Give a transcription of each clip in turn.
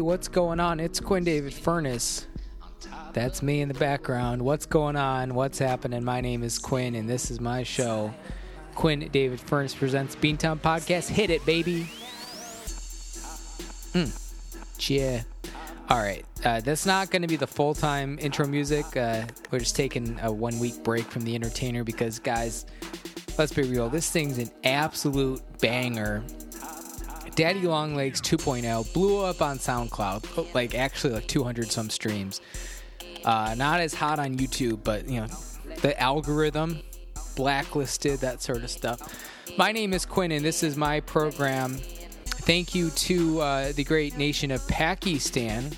What's going on? It's Quinn David Furness. That's me in the background. What's going on? What's happening? My name is Quinn, and this is my show. Quinn David Furness presents Beantown Podcast. Hit it, baby. Mm. Yeah. All right. Uh, that's not going to be the full time intro music. Uh, we're just taking a one week break from the entertainer because, guys, let's be real. This thing's an absolute banger. Daddy Longlegs 2.0 blew up on SoundCloud, oh, like actually like 200 some streams. Uh, not as hot on YouTube, but you know, the algorithm, blacklisted, that sort of stuff. My name is Quinn, and this is my program. Thank you to uh, the great nation of Pakistan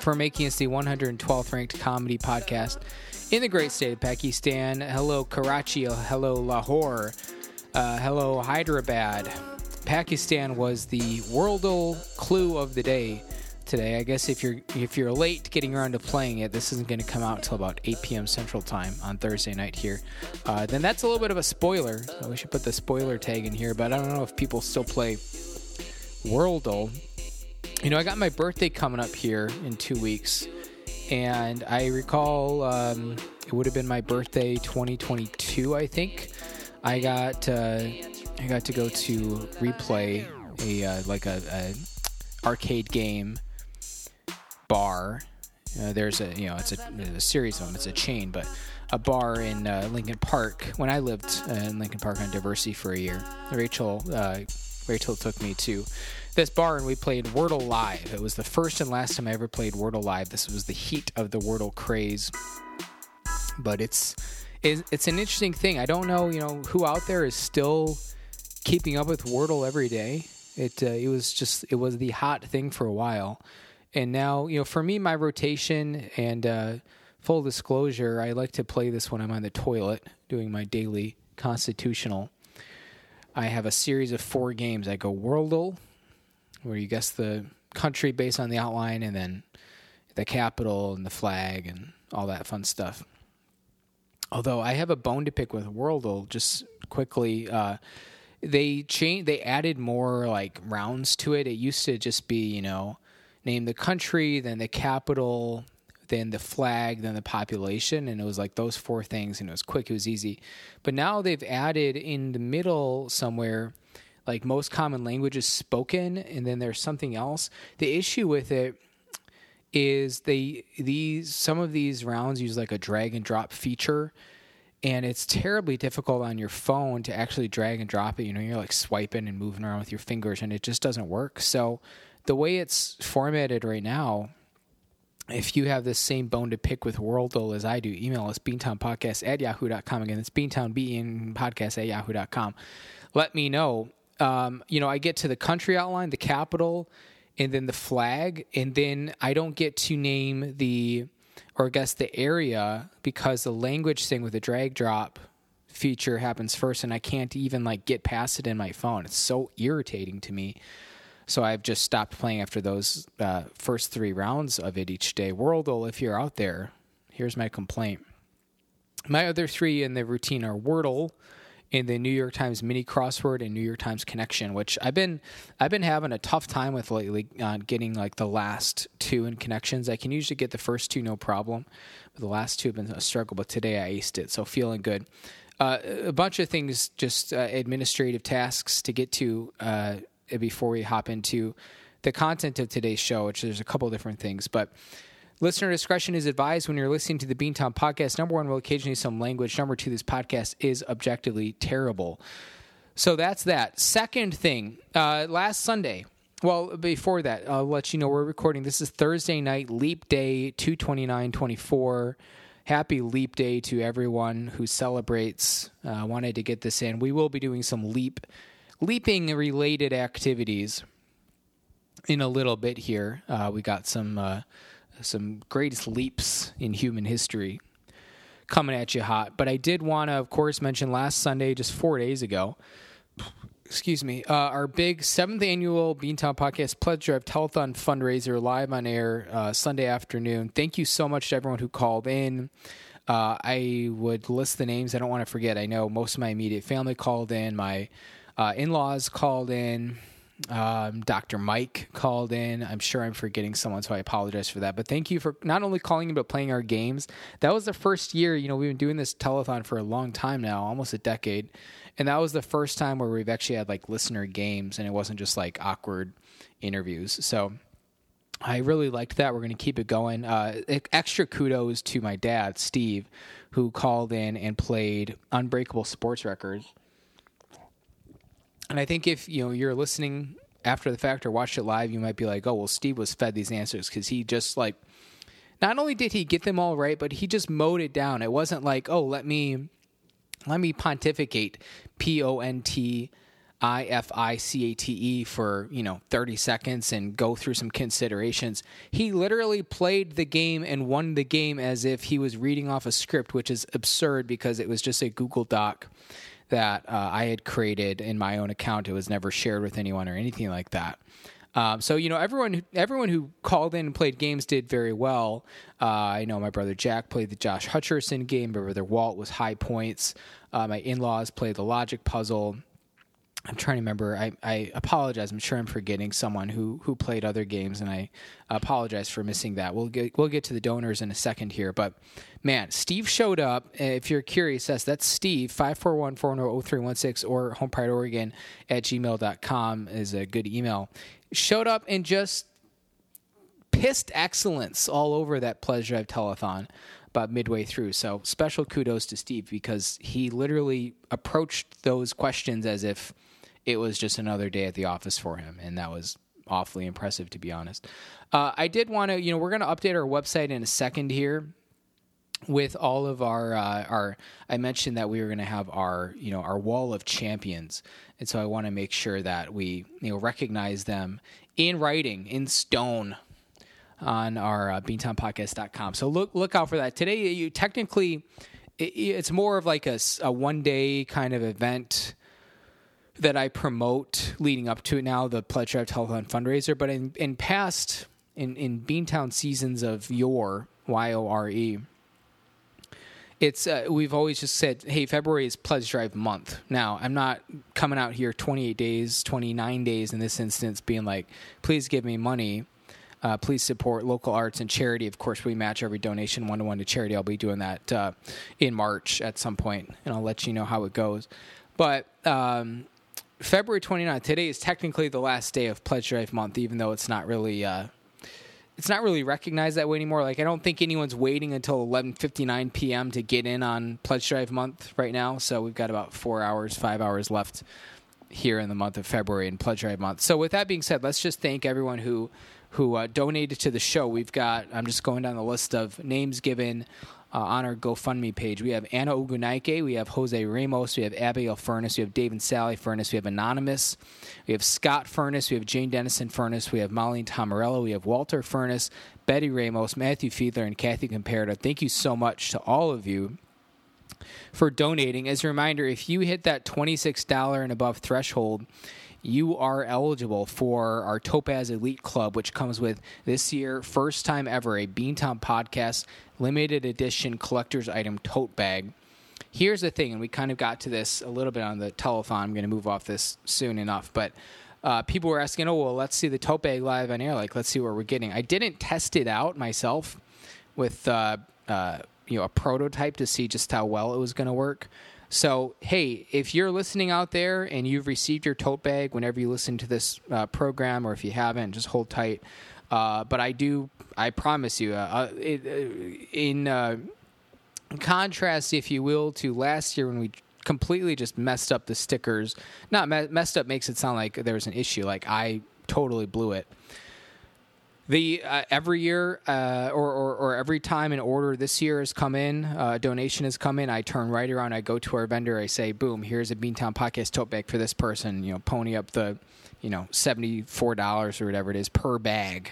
for making us the 112th ranked comedy podcast in the great state of Pakistan. Hello, Karachi. Hello, Lahore. Uh, hello, Hyderabad. Pakistan was the Worldle clue of the day today. I guess if you're if you're late getting around to playing it, this isn't going to come out until about 8 p.m. Central Time on Thursday night here. Uh, then that's a little bit of a spoiler. We should put the spoiler tag in here. But I don't know if people still play Wordle. You know, I got my birthday coming up here in two weeks, and I recall um, it would have been my birthday 2022, I think. I got uh, I got to go to replay a uh, like a, a arcade game bar. Uh, there's a you know it's a, a, series of them. It's a chain, but a bar in uh, Lincoln Park when I lived uh, in Lincoln Park on Diversey for a year. Rachel uh, Rachel took me to this bar and we played Wordle live. It was the first and last time I ever played Wordle live. This was the heat of the Wordle craze. But it's it's an interesting thing. I don't know you know who out there is still keeping up with Wordle every day. It uh, it was just it was the hot thing for a while. And now you know for me my rotation and uh, full disclosure i like to play this when i'm on the toilet doing my daily constitutional. I have a series of four games. I go Worldle where you guess the country based on the outline and then the capital and the flag and all that fun stuff. Although i have a bone to pick with Worldle just quickly uh, they changed they added more like rounds to it it used to just be you know name the country, then the capital, then the flag, then the population. And it was like those four things, and it was quick, it was easy. But now they've added in the middle somewhere, like most common languages spoken, and then there's something else. The issue with it is they these some of these rounds use like a drag and drop feature and it's terribly difficult on your phone to actually drag and drop it you know you're like swiping and moving around with your fingers and it just doesn't work so the way it's formatted right now, if you have the same bone to pick with Worldle as I do, email us beantownpodcast at yahoo.com. Again, it's beantown, B-E-N podcast at yahoo.com. Let me know. Um, you know, I get to the country outline, the capital, and then the flag, and then I don't get to name the, or I guess the area because the language thing with the drag drop feature happens first, and I can't even like get past it in my phone. It's so irritating to me. So I've just stopped playing after those uh, first three rounds of it each day. Worldle, if you're out there, here's my complaint. My other three in the routine are Wordle, in the New York Times mini crossword and New York Times connection, which I've been I've been having a tough time with lately on getting like the last two in connections. I can usually get the first two no problem, but the last two have been a struggle. But today I aced it, so feeling good. Uh, a bunch of things, just uh, administrative tasks to get to uh, before we hop into the content of today's show, which there's a couple different things, but listener discretion is advised when you're listening to the Beantown podcast. Number one, will occasionally some language. Number two, this podcast is objectively terrible. So that's that. Second thing, uh, last Sunday, well, before that, I'll let you know we're recording. This is Thursday night, Leap Day 22924. Happy Leap Day to everyone who celebrates. I uh, wanted to get this in. We will be doing some Leap leaping related activities in a little bit here. Uh, we got some uh, some greatest leaps in human history coming at you hot. But I did want to, of course, mention last Sunday, just four days ago. Excuse me. Uh, our big seventh annual Beantown Podcast Pledge Drive Telethon fundraiser live on air uh, Sunday afternoon. Thank you so much to everyone who called in. Uh, I would list the names. I don't want to forget. I know most of my immediate family called in. My uh, in laws called in. Um, Dr. Mike called in. I'm sure I'm forgetting someone, so I apologize for that. But thank you for not only calling in, but playing our games. That was the first year, you know, we've been doing this telethon for a long time now, almost a decade. And that was the first time where we've actually had like listener games and it wasn't just like awkward interviews. So I really liked that. We're going to keep it going. Uh, extra kudos to my dad, Steve, who called in and played Unbreakable Sports Records. And I think if you know you're listening after the fact or watched it live, you might be like, "Oh, well, Steve was fed these answers because he just like." Not only did he get them all right, but he just mowed it down. It wasn't like, "Oh, let me, let me pontificate," P O N T I F I C A T E for, you know, 30 seconds and go through some considerations. He literally played the game and won the game as if he was reading off a script, which is absurd because it was just a Google Doc that uh, I had created in my own account. It was never shared with anyone or anything like that. Um, so you know everyone who, everyone who called in and played games did very well. Uh, I know my brother Jack played the Josh Hutcherson game. My brother Walt was high points. Uh, my in-laws played the logic puzzle. I'm trying to remember. I, I apologize. I'm sure I'm forgetting someone who who played other games, and I apologize for missing that. We'll get we'll get to the donors in a second here, but man, Steve showed up. If you're curious, that's that's Steve five four one four zero three one six or Home Pride Oregon at gmail.com is a good email. Showed up and just pissed excellence all over that Pledge Drive telethon about midway through. So special kudos to Steve because he literally approached those questions as if it was just another day at the office for him, and that was awfully impressive to be honest. Uh, I did want to, you know, we're going to update our website in a second here with all of our uh, our I mentioned that we were going to have our you know our wall of champions, and so I want to make sure that we you know recognize them in writing in stone on our uh, beantownpodcast.com. So look look out for that today. You technically it, it's more of like a, a one day kind of event that I promote leading up to it now, the Pledge Drive Telethon fundraiser. But in, in past, in, in Beantown seasons of your Y O R E, it's uh, we've always just said, hey, February is Pledge Drive month. Now, I'm not coming out here 28 days, 29 days in this instance, being like, please give me money. Uh, please support local arts and charity. Of course, we match every donation one to one to charity. I'll be doing that uh, in March at some point, and I'll let you know how it goes. But um, February 29th, today is technically the last day of Pledge Drive month, even though it's not really. Uh, it's not really recognized that way anymore. Like I don't think anyone's waiting until 11:59 p.m. to get in on Pledge Drive month right now. So we've got about four hours, five hours left here in the month of February in Pledge Drive month. So with that being said, let's just thank everyone who who uh, donated to the show. We've got I'm just going down the list of names given uh, on our GoFundMe page. We have Anna Ugunaike, we have Jose Ramos, we have Abigail Furness, we have Dave and Sally Furness, we have Anonymous, we have Scott Furness, we have Jane Dennison Furness, we have Molly Tomarello, we have Walter Furness, Betty Ramos, Matthew Fiedler, and Kathy Comparative. Thank you so much to all of you for donating. As a reminder, if you hit that $26 and above threshold, you are eligible for our Topaz Elite Club, which comes with this year, first time ever, a Beantown Podcast limited edition collector's item tote bag. Here's the thing, and we kind of got to this a little bit on the telethon. I'm going to move off this soon enough, but uh, people were asking, "Oh, well, let's see the tote bag live on air. Like, let's see what we're getting." I didn't test it out myself with uh, uh, you know a prototype to see just how well it was going to work. So, hey, if you're listening out there and you've received your tote bag whenever you listen to this uh, program, or if you haven't, just hold tight. Uh, but I do, I promise you, uh, uh it, uh, in uh, contrast, if you will, to last year when we completely just messed up the stickers. Not me- messed up makes it sound like there was an issue. Like I totally blew it. The uh, every year uh, or, or, or every time an order this year has come in, uh, donation has come in. I turn right around. I go to our vendor. I say, "Boom! Here's a Beantown Podcast tote bag for this person." You know, pony up the, you know, seventy four dollars or whatever it is per bag.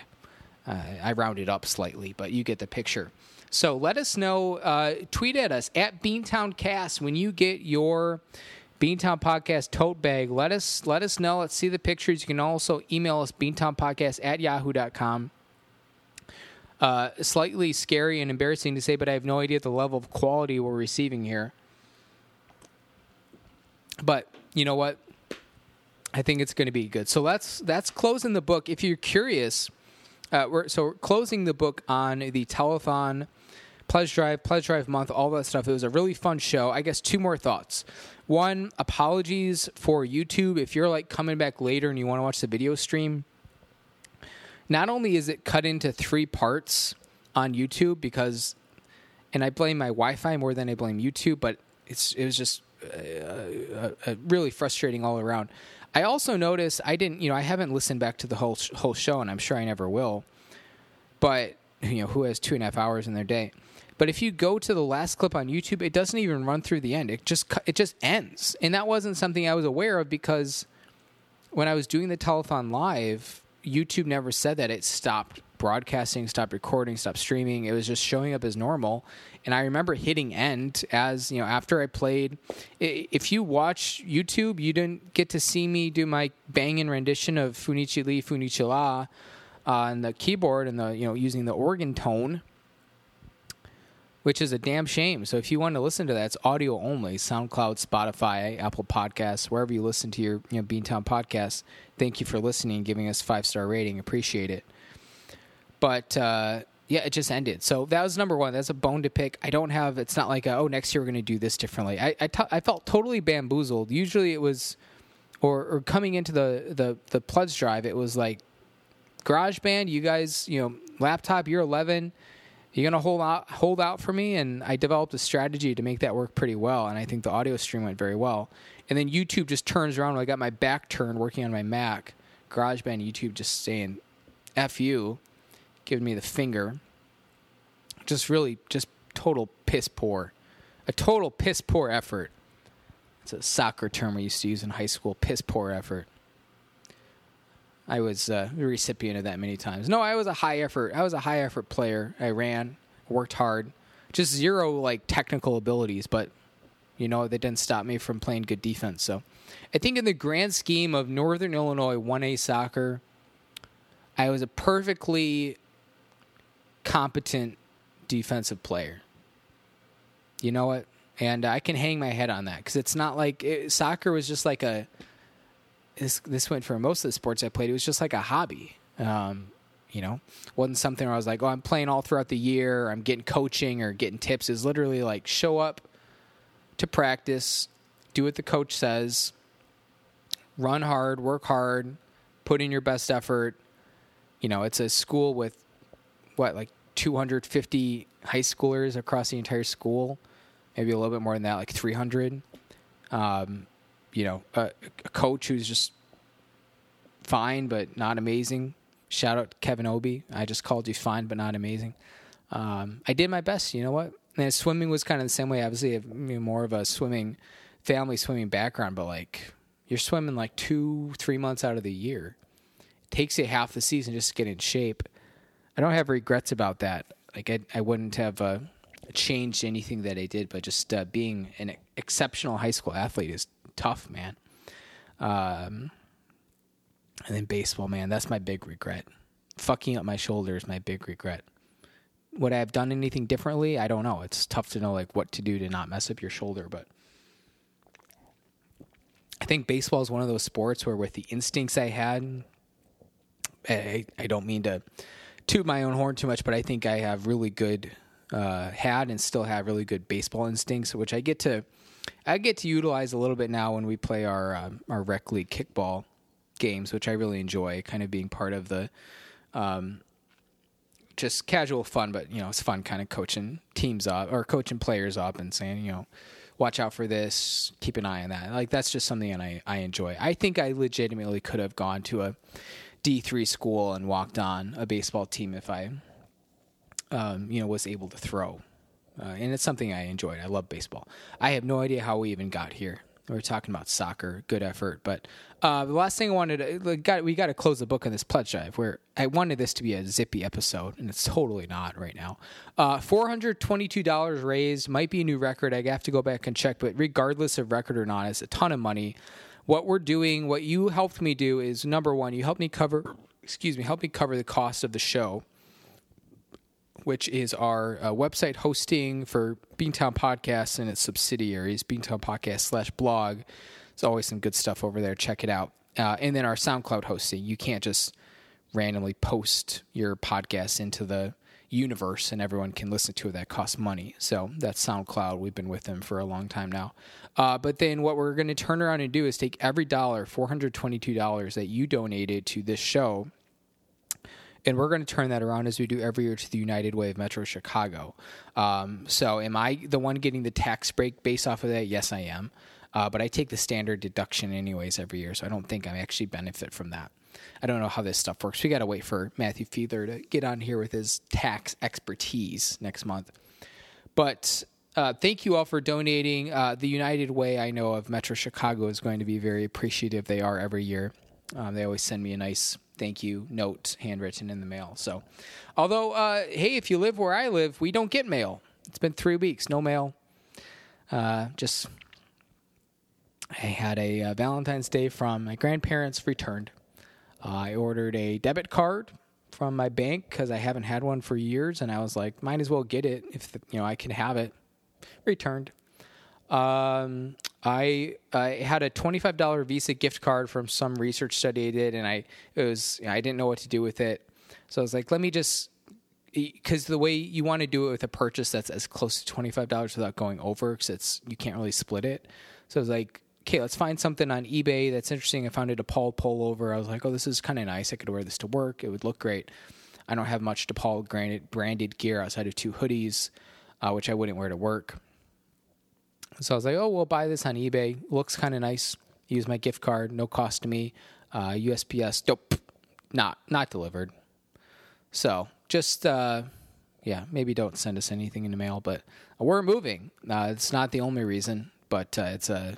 Uh, I rounded it up slightly, but you get the picture. So let us know. Uh, tweet at us at Beantown Cast when you get your Beantown Podcast tote bag. Let us let us know. Let's see the pictures. You can also email us beantownpodcast at yahoo.com. Uh, slightly scary and embarrassing to say, but I have no idea the level of quality we're receiving here. But you know what? I think it's going to be good. So that's that's closing the book. If you're curious, uh, we're so we're closing the book on the telethon, pledge drive, pledge drive month, all that stuff. It was a really fun show. I guess two more thoughts. One, apologies for YouTube if you're like coming back later and you want to watch the video stream. Not only is it cut into three parts on YouTube because, and I blame my Wi-Fi more than I blame YouTube, but it's it was just uh, uh, uh, really frustrating all around. I also noticed I didn't, you know, I haven't listened back to the whole whole show, and I'm sure I never will. But you know, who has two and a half hours in their day? But if you go to the last clip on YouTube, it doesn't even run through the end. It just it just ends, and that wasn't something I was aware of because when I was doing the telethon live, YouTube never said that it stopped broadcasting, stopped recording, stopped streaming. It was just showing up as normal. And I remember hitting end as, you know, after I played. If you watch YouTube, you didn't get to see me do my banging rendition of Funiculì, Funichi La uh, on the keyboard and the, you know, using the organ tone which is a damn shame. So if you want to listen to that, it's audio only. SoundCloud, Spotify, Apple Podcasts, wherever you listen to your you know Beantown podcast. Thank you for listening giving us five star rating. Appreciate it. But uh, yeah, it just ended. So that was number one. That's a bone to pick. I don't have. It's not like a, oh next year we're going to do this differently. I I, t- I felt totally bamboozled. Usually it was, or or coming into the the the pledge drive, it was like, GarageBand, you guys, you know, laptop, you're 11 you're gonna hold out hold out for me? And i developed a strategy to make that work pretty well and i think the audio stream went very well. And then youtube just turns around when i got my back turned working on my mac. Garageband youtube just saying f you giving me the finger. Just really just total piss poor. A total piss poor effort. It's a soccer term we used to use in high school piss poor effort I was uh, a recipient of that many times. No, I was a high effort. I was a high effort player. I ran, worked hard, just zero like technical abilities, but you know that didn't stop me from playing good defense. So, I think in the grand scheme of Northern Illinois 1A soccer, I was a perfectly competent defensive player. You know what? And I can hang my head on that because it's not like it, soccer was just like a this this went for most of the sports I played. It was just like a hobby. Um, you know, wasn't something where I was like, oh, I'm playing all throughout the year. I'm getting coaching or getting tips. Is literally like show up to practice, do what the coach says, run hard, work hard, put in your best effort. You know, it's a school with what like 250 high schoolers across the entire school, maybe a little bit more than that, like 300. Um, you know, a, a coach who's just fine but not amazing. Shout out Kevin Obi. I just called you fine but not amazing. Um, I did my best. You know what? And swimming was kind of the same way. Obviously, I have more of a swimming family swimming background, but like you're swimming like two, three months out of the year. It takes you half the season just to get in shape. I don't have regrets about that. Like I, I wouldn't have uh, changed anything that I did, but just uh, being an exceptional high school athlete is tough, man. Um, and then baseball, man, that's my big regret. Fucking up my shoulder is my big regret. Would I have done anything differently? I don't know. It's tough to know like what to do to not mess up your shoulder, but I think baseball is one of those sports where with the instincts I had, I, I don't mean to toot my own horn too much, but I think I have really good, uh, had and still have really good baseball instincts, which I get to I get to utilize a little bit now when we play our um, our rec league kickball games, which I really enjoy. Kind of being part of the um, just casual fun, but you know it's fun kind of coaching teams up or coaching players up and saying you know watch out for this, keep an eye on that. Like that's just something that I I enjoy. I think I legitimately could have gone to a D three school and walked on a baseball team if I um, you know was able to throw uh, and it's something I enjoyed. I love baseball. I have no idea how we even got here. We are talking about soccer, good effort. But uh, the last thing I wanted, to, got, we got to close the book on this pledge drive. Where I wanted this to be a zippy episode, and it's totally not right now. Uh, Four hundred twenty-two dollars raised might be a new record. I have to go back and check, but regardless of record or not, it's a ton of money. What we're doing, what you helped me do, is number one, you helped me cover. Excuse me, help me cover the cost of the show which is our uh, website hosting for Beantown Podcasts and its subsidiaries, Beantown Podcast slash blog. There's always some good stuff over there. Check it out. uh, and then our SoundCloud hosting. You can't just randomly post your podcast into the universe and everyone can listen to it. That costs money. So that's SoundCloud. We've been with them for a long time now. Uh, but then what we're going to turn around and do is take every dollar, $422 that you donated to this show and we're going to turn that around as we do every year to the United Way of Metro Chicago. Um, so, am I the one getting the tax break based off of that? Yes, I am. Uh, but I take the standard deduction anyways every year, so I don't think I actually benefit from that. I don't know how this stuff works. We got to wait for Matthew Fiedler to get on here with his tax expertise next month. But uh, thank you all for donating. Uh, the United Way, I know of Metro Chicago, is going to be very appreciative. They are every year. Um, they always send me a nice thank you note handwritten in the mail. So, although, uh, hey, if you live where I live, we don't get mail. It's been three weeks, no mail. Uh, just, I had a uh, Valentine's Day from my grandparents returned. I ordered a debit card from my bank because I haven't had one for years, and I was like, might as well get it if the, you know I can have it returned. Um, I I had a twenty five dollar Visa gift card from some research study I did, and I it was I didn't know what to do with it, so I was like, let me just because the way you want to do it with a purchase that's as close to twenty five dollars without going over, because it's you can't really split it. So I was like, okay, let's find something on eBay that's interesting. I found a DePaul pullover. I was like, oh, this is kind of nice. I could wear this to work. It would look great. I don't have much DePaul branded gear outside of two hoodies, uh, which I wouldn't wear to work. So I was like, oh, we'll buy this on eBay. Looks kind of nice. Use my gift card, no cost to me. Uh, USPS, dope, not not delivered. So just uh, yeah, maybe don't send us anything in the mail. But we're moving. Uh, it's not the only reason, but uh, it's uh,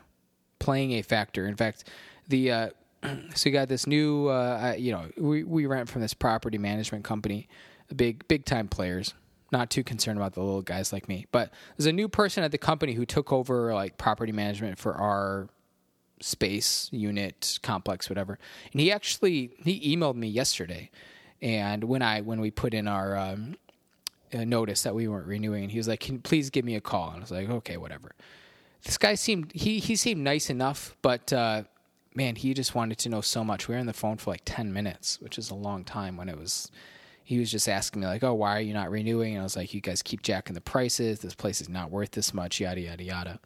playing a factor. In fact, the uh, so you got this new uh, you know we we rent from this property management company, big big time players not too concerned about the little guys like me. But there's a new person at the company who took over like property management for our space unit complex whatever. And he actually he emailed me yesterday and when i when we put in our um, uh, notice that we weren't renewing he was like can please give me a call. And i was like okay whatever. This guy seemed he he seemed nice enough but uh, man he just wanted to know so much. We were on the phone for like 10 minutes which is a long time when it was he was just asking me like, "Oh, why are you not renewing?" And I was like, "You guys keep jacking the prices. This place is not worth this much." Yada yada yada.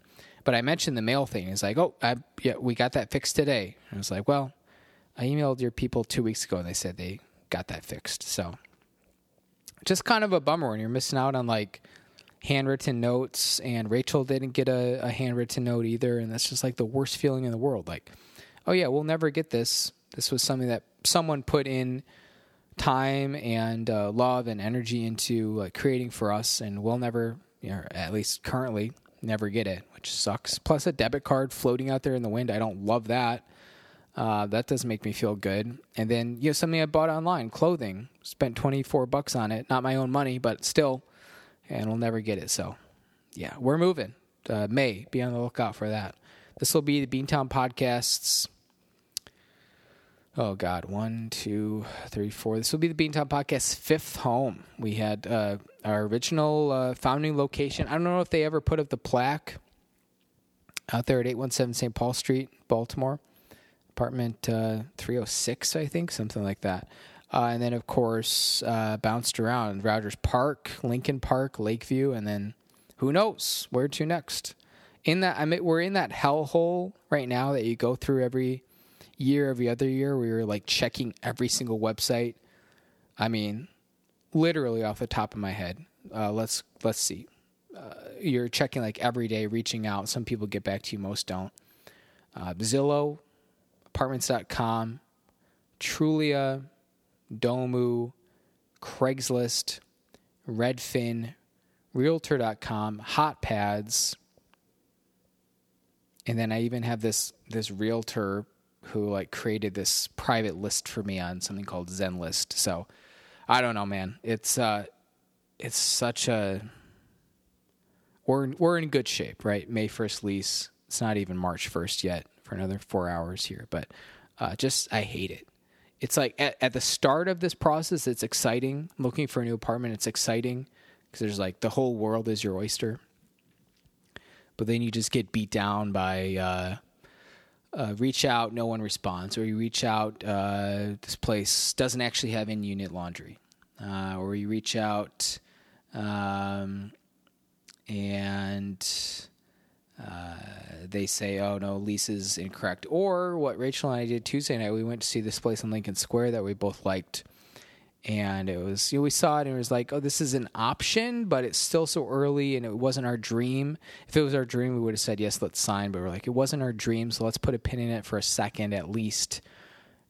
But I mentioned the mail thing. He's like, "Oh, I, yeah, we got that fixed today." And I was like, "Well, I emailed your people two weeks ago, and they said they got that fixed." So, just kind of a bummer when you're missing out on like handwritten notes, and Rachel didn't get a, a handwritten note either, and that's just like the worst feeling in the world. Like, oh yeah, we'll never get this. This was something that someone put in time and uh, love and energy into uh, creating for us, and we'll never, you know, at least currently, never get it, which sucks. Plus, a debit card floating out there in the wind. I don't love that. Uh, that doesn't make me feel good. And then you know something I bought online, clothing. Spent twenty four bucks on it, not my own money, but still, and we'll never get it. So, yeah, we're moving. Uh, May, be on the lookout for that. This will be the Beantown Podcasts oh god. One two three four. This will be the beantown podcast's fifth home. We had uh, our original uh, founding location. I don't know if they ever put up the plaque out there at 817 st paul street baltimore. Apartment uh, 306 i think something like that. Uh, and then of course uh, bounced around rogers park lincoln park lakeview and then who knows where to next. In that i mean we're in that hellhole right now that you go through every year, every other year, we were like checking every single website. I mean, literally off the top of my head. Uh, let's let's see. Uh, you're checking like every day, reaching out. Some people get back to you, most don't. Uh, Zillow, Apartments.com, Trulia, Domu, Craigslist, Redfin, Realtor.com, HotPads, and then I even have this this realtor who like created this private list for me on something called Zenlist. So I don't know, man. It's uh, it's such a we're we're in good shape, right? May first lease. It's not even March first yet for another four hours here, but uh, just I hate it. It's like at, at the start of this process, it's exciting. Looking for a new apartment, it's exciting because there's like the whole world is your oyster. But then you just get beat down by uh, uh, reach out, no one responds, or you reach out, uh, this place doesn't actually have in unit laundry, uh, or you reach out um, and uh, they say, oh no, lease is incorrect. Or what Rachel and I did Tuesday night, we went to see this place in Lincoln Square that we both liked and it was you know, we saw it and it was like oh this is an option but it's still so early and it wasn't our dream. If it was our dream we would have said yes let's sign but we're like it wasn't our dream so let's put a pin in it for a second at least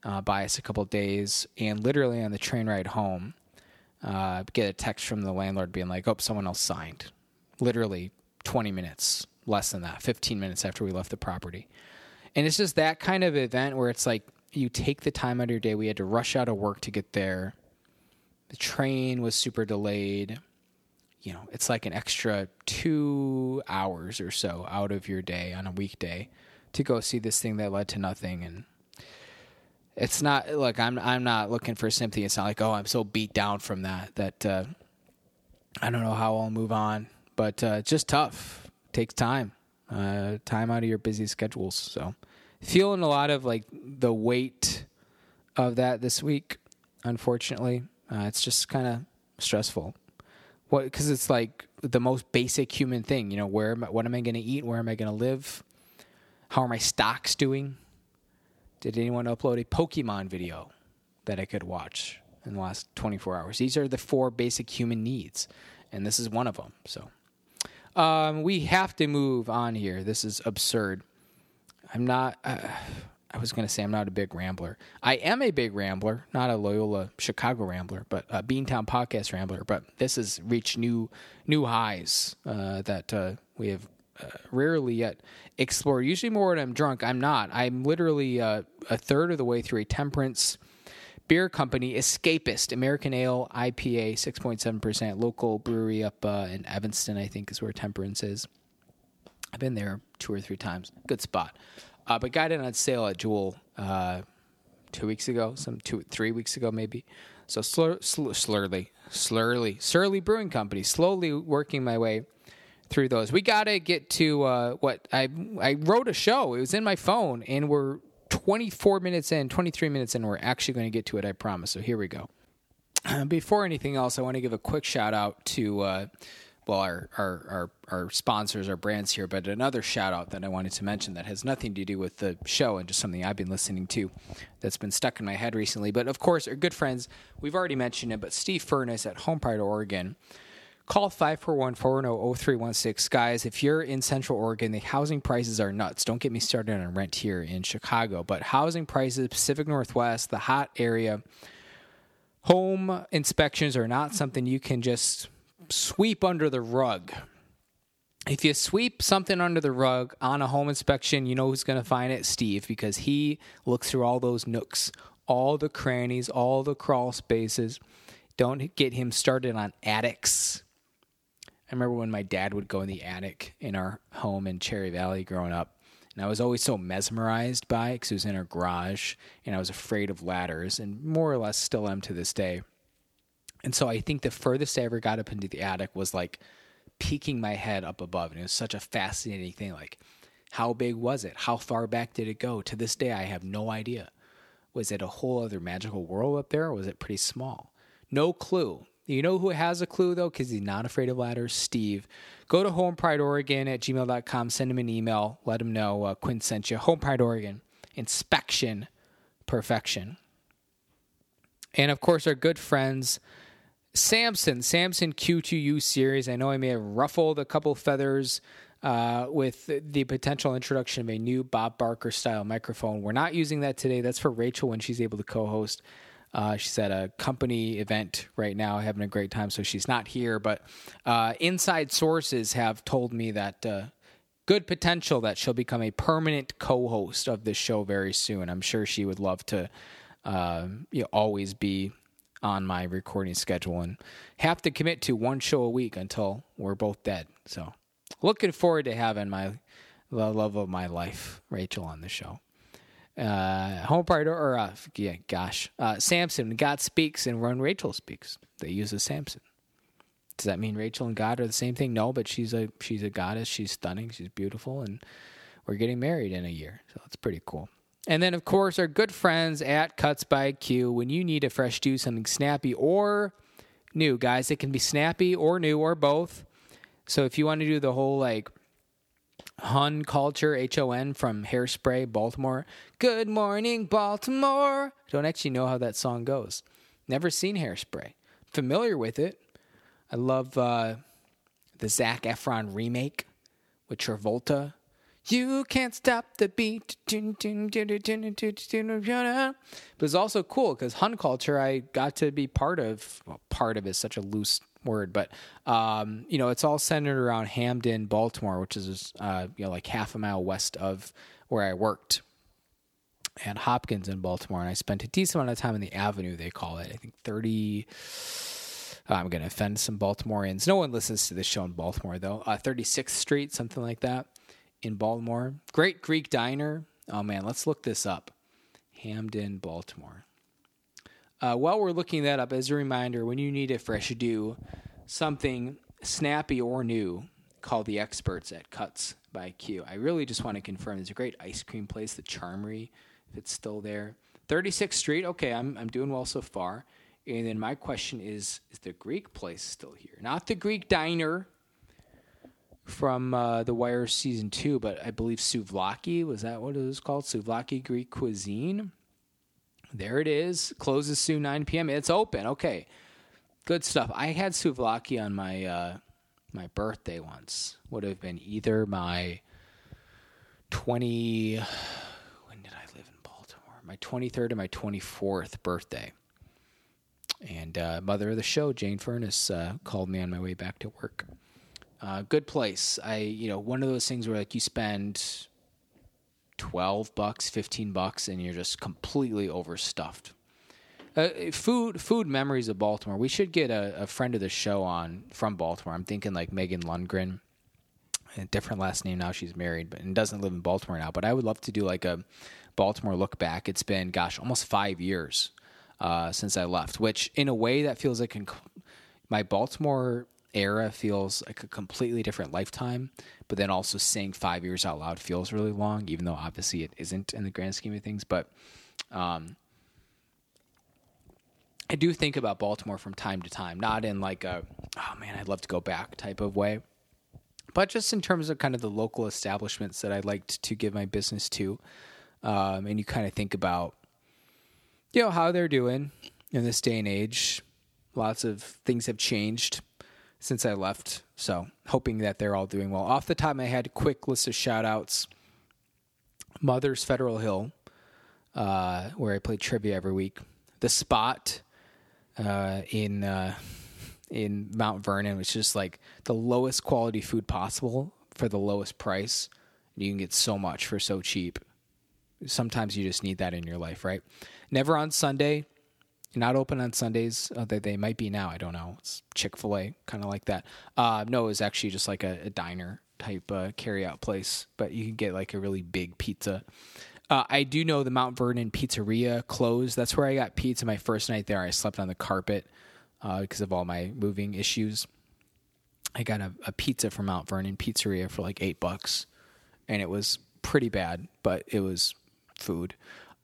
uh, buy us a couple days and literally on the train ride home uh, get a text from the landlord being like oh someone else signed. Literally 20 minutes less than that 15 minutes after we left the property. And it's just that kind of event where it's like you take the time out of your day. We had to rush out of work to get there the train was super delayed. You know, it's like an extra two hours or so out of your day on a weekday to go see this thing that led to nothing. And it's not like I'm I'm not looking for sympathy. It's not like oh I'm so beat down from that that uh, I don't know how I'll move on. But uh, just tough. Takes time. Uh, time out of your busy schedules. So feeling a lot of like the weight of that this week. Unfortunately, uh, it's just kind of stressful. What? Because it's like the most basic human thing. You know, where am I, what am I going to eat? Where am I going to live? How are my stocks doing? Did anyone upload a Pokemon video that I could watch in the last 24 hours? These are the four basic human needs, and this is one of them. So, um, we have to move on here. This is absurd. I'm not. Uh, I was going to say I'm not a big rambler. I am a big rambler, not a Loyola Chicago rambler, but a Beantown podcast rambler. But this has reached new new highs uh, that uh, we have uh, rarely yet explored. Usually, more when I'm drunk. I'm not. I'm literally uh, a third of the way through a temperance beer company, Escapist American Ale IPA, 6.7%, local brewery up uh, in Evanston, I think is where Temperance is. I've been there two or three times. Good spot. Uh, but got it on sale at Jewel uh, two weeks ago, some two, three weeks ago maybe. So slur, slur, slurly, slurly, Surly Brewing Company, slowly working my way through those. We got to get to uh, what I I wrote a show. It was in my phone, and we're 24 minutes in, 23 minutes in. We're actually going to get to it. I promise. So here we go. Before anything else, I want to give a quick shout out to uh, well, our, our, our, our sponsors, our brands here, but another shout out that I wanted to mention that has nothing to do with the show and just something I've been listening to that's been stuck in my head recently. But of course, our good friends, we've already mentioned it, but Steve Furness at Home Pride Oregon. Call 541-410-0316. Guys, if you're in Central Oregon, the housing prices are nuts. Don't get me started on rent here in Chicago, but housing prices, Pacific Northwest, the hot area, home inspections are not something you can just sweep under the rug. If you sweep something under the rug on a home inspection, you know who's going to find it? Steve, because he looks through all those nooks, all the crannies, all the crawl spaces. Don't get him started on attics. I remember when my dad would go in the attic in our home in Cherry Valley growing up. And I was always so mesmerized by it because it was in our garage and I was afraid of ladders and more or less still am to this day. And so I think the furthest I ever got up into the attic was like peeking my head up above. And it was such a fascinating thing. Like, how big was it? How far back did it go? To this day, I have no idea. Was it a whole other magical world up there, or was it pretty small? No clue. You know who has a clue, though, because he's not afraid of ladders? Steve. Go to homeprideoregon at gmail.com, send him an email, let him know uh, Quinn sent you. Home Pride Oregon. Inspection perfection. And of course, our good friends Samson, Samson Q2U series. I know I may have ruffled a couple feathers uh, with the potential introduction of a new Bob Barker style microphone. We're not using that today. That's for Rachel when she's able to co host. Uh, she's at a company event right now, having a great time, so she's not here. But uh, inside sources have told me that uh, good potential that she'll become a permanent co-host of this show very soon. I'm sure she would love to uh, you know, always be on my recording schedule and have to commit to one show a week until we're both dead. So, looking forward to having my the love of my life, Rachel, on the show. Uh, home part or uh, yeah, gosh, uh, Samson. God speaks, and when Rachel speaks, they use a Samson. Does that mean Rachel and God are the same thing? No, but she's a she's a goddess. She's stunning. She's beautiful, and we're getting married in a year. So that's pretty cool. And then, of course, our good friends at Cuts by Q. When you need a fresh do, something snappy or new, guys, it can be snappy or new or both. So if you want to do the whole like Hon culture, H O N from Hairspray, Baltimore. Good morning, Baltimore. Don't actually know how that song goes. Never seen Hairspray. Familiar with it. I love uh, the Zac Efron remake with Travolta. You can't stop the beat. But it's also cool because Hon culture, I got to be part of. Well, part of is such a loose word, but um, you know, it's all centered around Hampden, Baltimore, which is uh, you know like half a mile west of where I worked at Hopkins in Baltimore, and I spent a decent amount of time in the Avenue. They call it, I think thirty. I'm going to offend some Baltimoreans. No one listens to this show in Baltimore, though. Uh, 36th Street, something like that, in Baltimore. Great Greek Diner. Oh, man, let's look this up. Hampden, Baltimore. Uh, while we're looking that up, as a reminder, when you need a fresh do, something snappy or new, call the experts at Cuts by Q. I really just want to confirm there's a great ice cream place, the Charmery, if it's still there. 36th Street, okay, I'm, I'm doing well so far. And then my question is Is the Greek place still here? Not the Greek diner from uh, The Wire season two, but I believe Souvlaki. Was that what it was called? Souvlaki Greek cuisine. There it is. Closes soon, 9 p.m. It's open. Okay. Good stuff. I had souvlaki on my uh, my birthday once. Would have been either my 20 when did I live in Baltimore? My 23rd or my 24th birthday. And uh, mother of the show, Jane Furness, uh, called me on my way back to work. Uh, good place. I, you know, one of those things where like you spend 12 bucks, 15 bucks, and you're just completely overstuffed. Uh, food, food memories of Baltimore. We should get a, a, friend of the show on from Baltimore. I'm thinking like Megan Lundgren, a different last name now. She's married, but and doesn't live in Baltimore now. But I would love to do like a Baltimore look back. It's been gosh, almost five years uh, since I left, which in a way that feels like my Baltimore era feels like a completely different lifetime. But then also saying five years out loud feels really long, even though obviously it isn't in the grand scheme of things. But um, I do think about Baltimore from time to time, not in like a oh man, I'd love to go back type of way, but just in terms of kind of the local establishments that I liked to give my business to. Um, and you kind of think about you know how they're doing in this day and age. Lots of things have changed since I left. So hoping that they're all doing well. Off the top my head, quick list of shout outs. Mother's Federal Hill, uh, where I play trivia every week. The Spot uh, in uh, in Mount Vernon, which is like the lowest quality food possible for the lowest price. You can get so much for so cheap. Sometimes you just need that in your life, right? Never on Sunday, not open on Sundays. Uh, they, they might be now. I don't know. It's Chick Fil A, kind of like that. Uh, no, it was actually just like a, a diner type uh, carry out place, but you can get like a really big pizza. Uh, I do know the Mount Vernon Pizzeria closed. That's where I got pizza my first night there. I slept on the carpet uh, because of all my moving issues. I got a, a pizza from Mount Vernon Pizzeria for like eight bucks, and it was pretty bad, but it was food.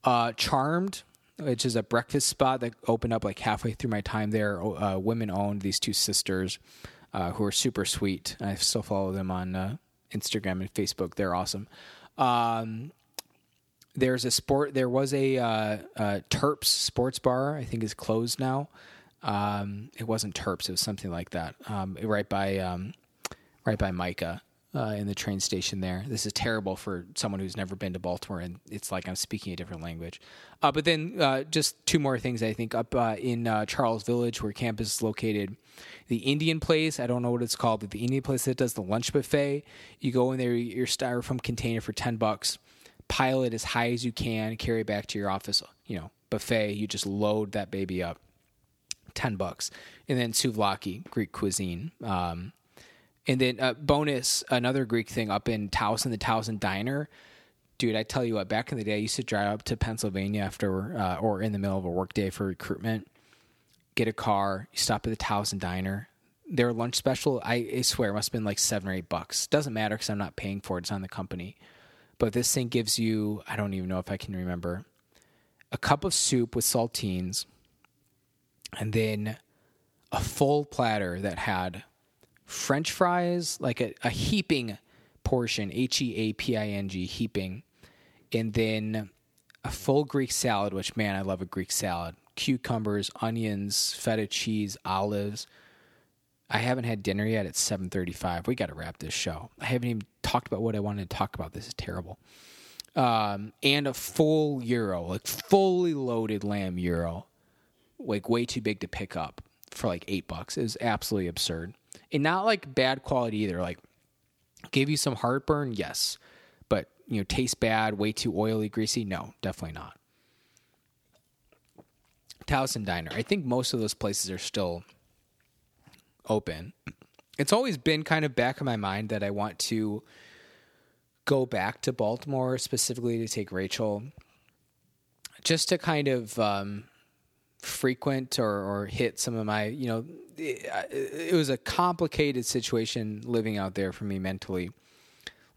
Uh, Charmed which is a breakfast spot that opened up like halfway through my time there. Uh, women owned these two sisters uh, who are super sweet. I still follow them on uh, Instagram and Facebook. They're awesome. Um, there's a sport. There was a uh, Terps sports bar. I think is closed now. Um, it wasn't Terps. It was something like that. Um, right by um, right by MICA uh, in the train station there. This is terrible for someone who's never been to Baltimore, and it's like I'm speaking a different language. Uh, but then uh, just two more things I think up uh, in uh, Charles Village, where campus is located, the Indian place. I don't know what it's called, but the Indian place that does the lunch buffet. You go in there, your styrofoam container for ten bucks, pile it as high as you can, carry it back to your office. You know, buffet. You just load that baby up. 10 bucks. And then souvlaki, Greek cuisine. Um, and then uh, bonus, another Greek thing up in Towson, the Towson Diner. Dude, I tell you what, back in the day, I used to drive up to Pennsylvania after uh, or in the middle of a workday for recruitment, get a car, stop at the Towson Diner. Their lunch special, I, I swear, must have been like seven or eight bucks. Doesn't matter because I'm not paying for it, it's on the company. but this thing gives you, I don't even know if I can remember, a cup of soup with saltines, and then a full platter that had French fries, like a, a heaping portion, H E A P I N G, heaping, and then a full Greek salad, which, man, I love a Greek salad. Cucumbers, onions, feta cheese, olives. I haven't had dinner yet. It's 7:35. We got to wrap this show. I haven't even talked about what I wanted to talk about. This is terrible. Um, and a full gyro, like fully loaded lamb gyro, like way too big to pick up for like eight bucks. It was absolutely absurd, and not like bad quality either. Like, gave you some heartburn, yes, but you know, taste bad, way too oily, greasy. No, definitely not. Towson Diner. I think most of those places are still open. It's always been kind of back in my mind that I want to go back to Baltimore specifically to take Rachel, just to kind of um, frequent or, or hit some of my, you know, it, it was a complicated situation living out there for me mentally.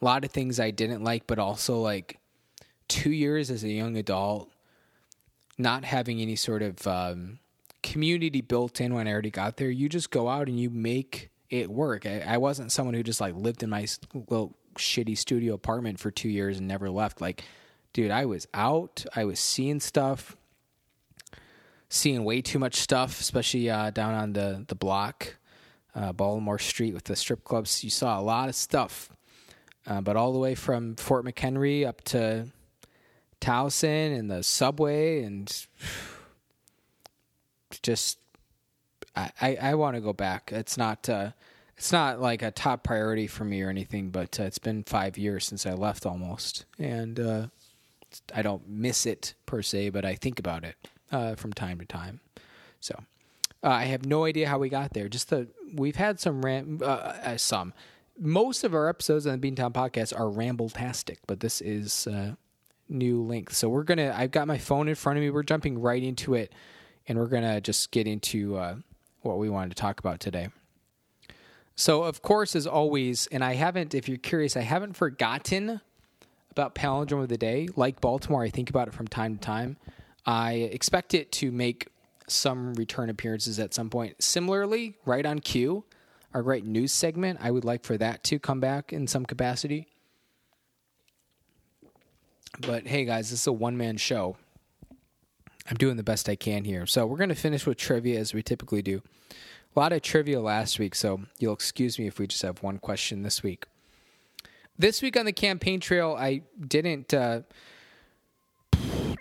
A lot of things I didn't like, but also like two years as a young adult, not having any sort of um, community built in when I already got there. You just go out and you make it work. I, I wasn't someone who just like lived in my little shitty studio apartment for two years and never left. Like, dude, I was out. I was seeing stuff, seeing way too much stuff, especially uh, down on the the block, uh, Baltimore Street with the strip clubs. You saw a lot of stuff, uh, but all the way from Fort McHenry up to Towson and the subway and just I, I, I want to go back. It's not uh, it's not like a top priority for me or anything, but uh, it's been five years since I left almost, and uh, I don't miss it per se, but I think about it uh, from time to time. So uh, I have no idea how we got there. Just the we've had some ram uh, uh, some most of our episodes on the Beantown podcast are ramble-tastic, but this is new length. So we're gonna. I've got my phone in front of me. We're jumping right into it, and we're gonna just get into what we wanted to talk about today. So, of course, as always, and I haven't, if you're curious, I haven't forgotten about Palindrome of the Day. Like Baltimore, I think about it from time to time. I expect it to make some return appearances at some point. Similarly, right on cue, our great news segment, I would like for that to come back in some capacity. But hey, guys, this is a one man show. I'm doing the best I can here. So we're going to finish with trivia as we typically do. A lot of trivia last week, so you'll excuse me if we just have one question this week. This week on the campaign trail, I didn't uh,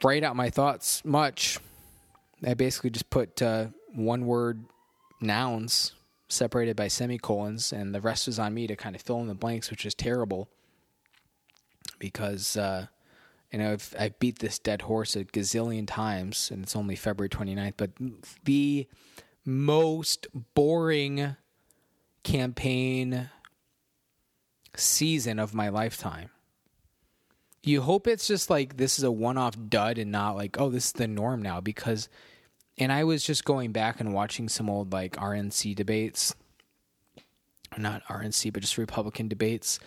write out my thoughts much. I basically just put uh, one word nouns separated by semicolons, and the rest was on me to kind of fill in the blanks, which is terrible because uh, you know I've, I've beat this dead horse a gazillion times, and it's only February 29th. But the most boring campaign season of my lifetime. You hope it's just like this is a one off dud and not like, oh, this is the norm now because and I was just going back and watching some old like RNC debates. Not RNC, but just Republican debates.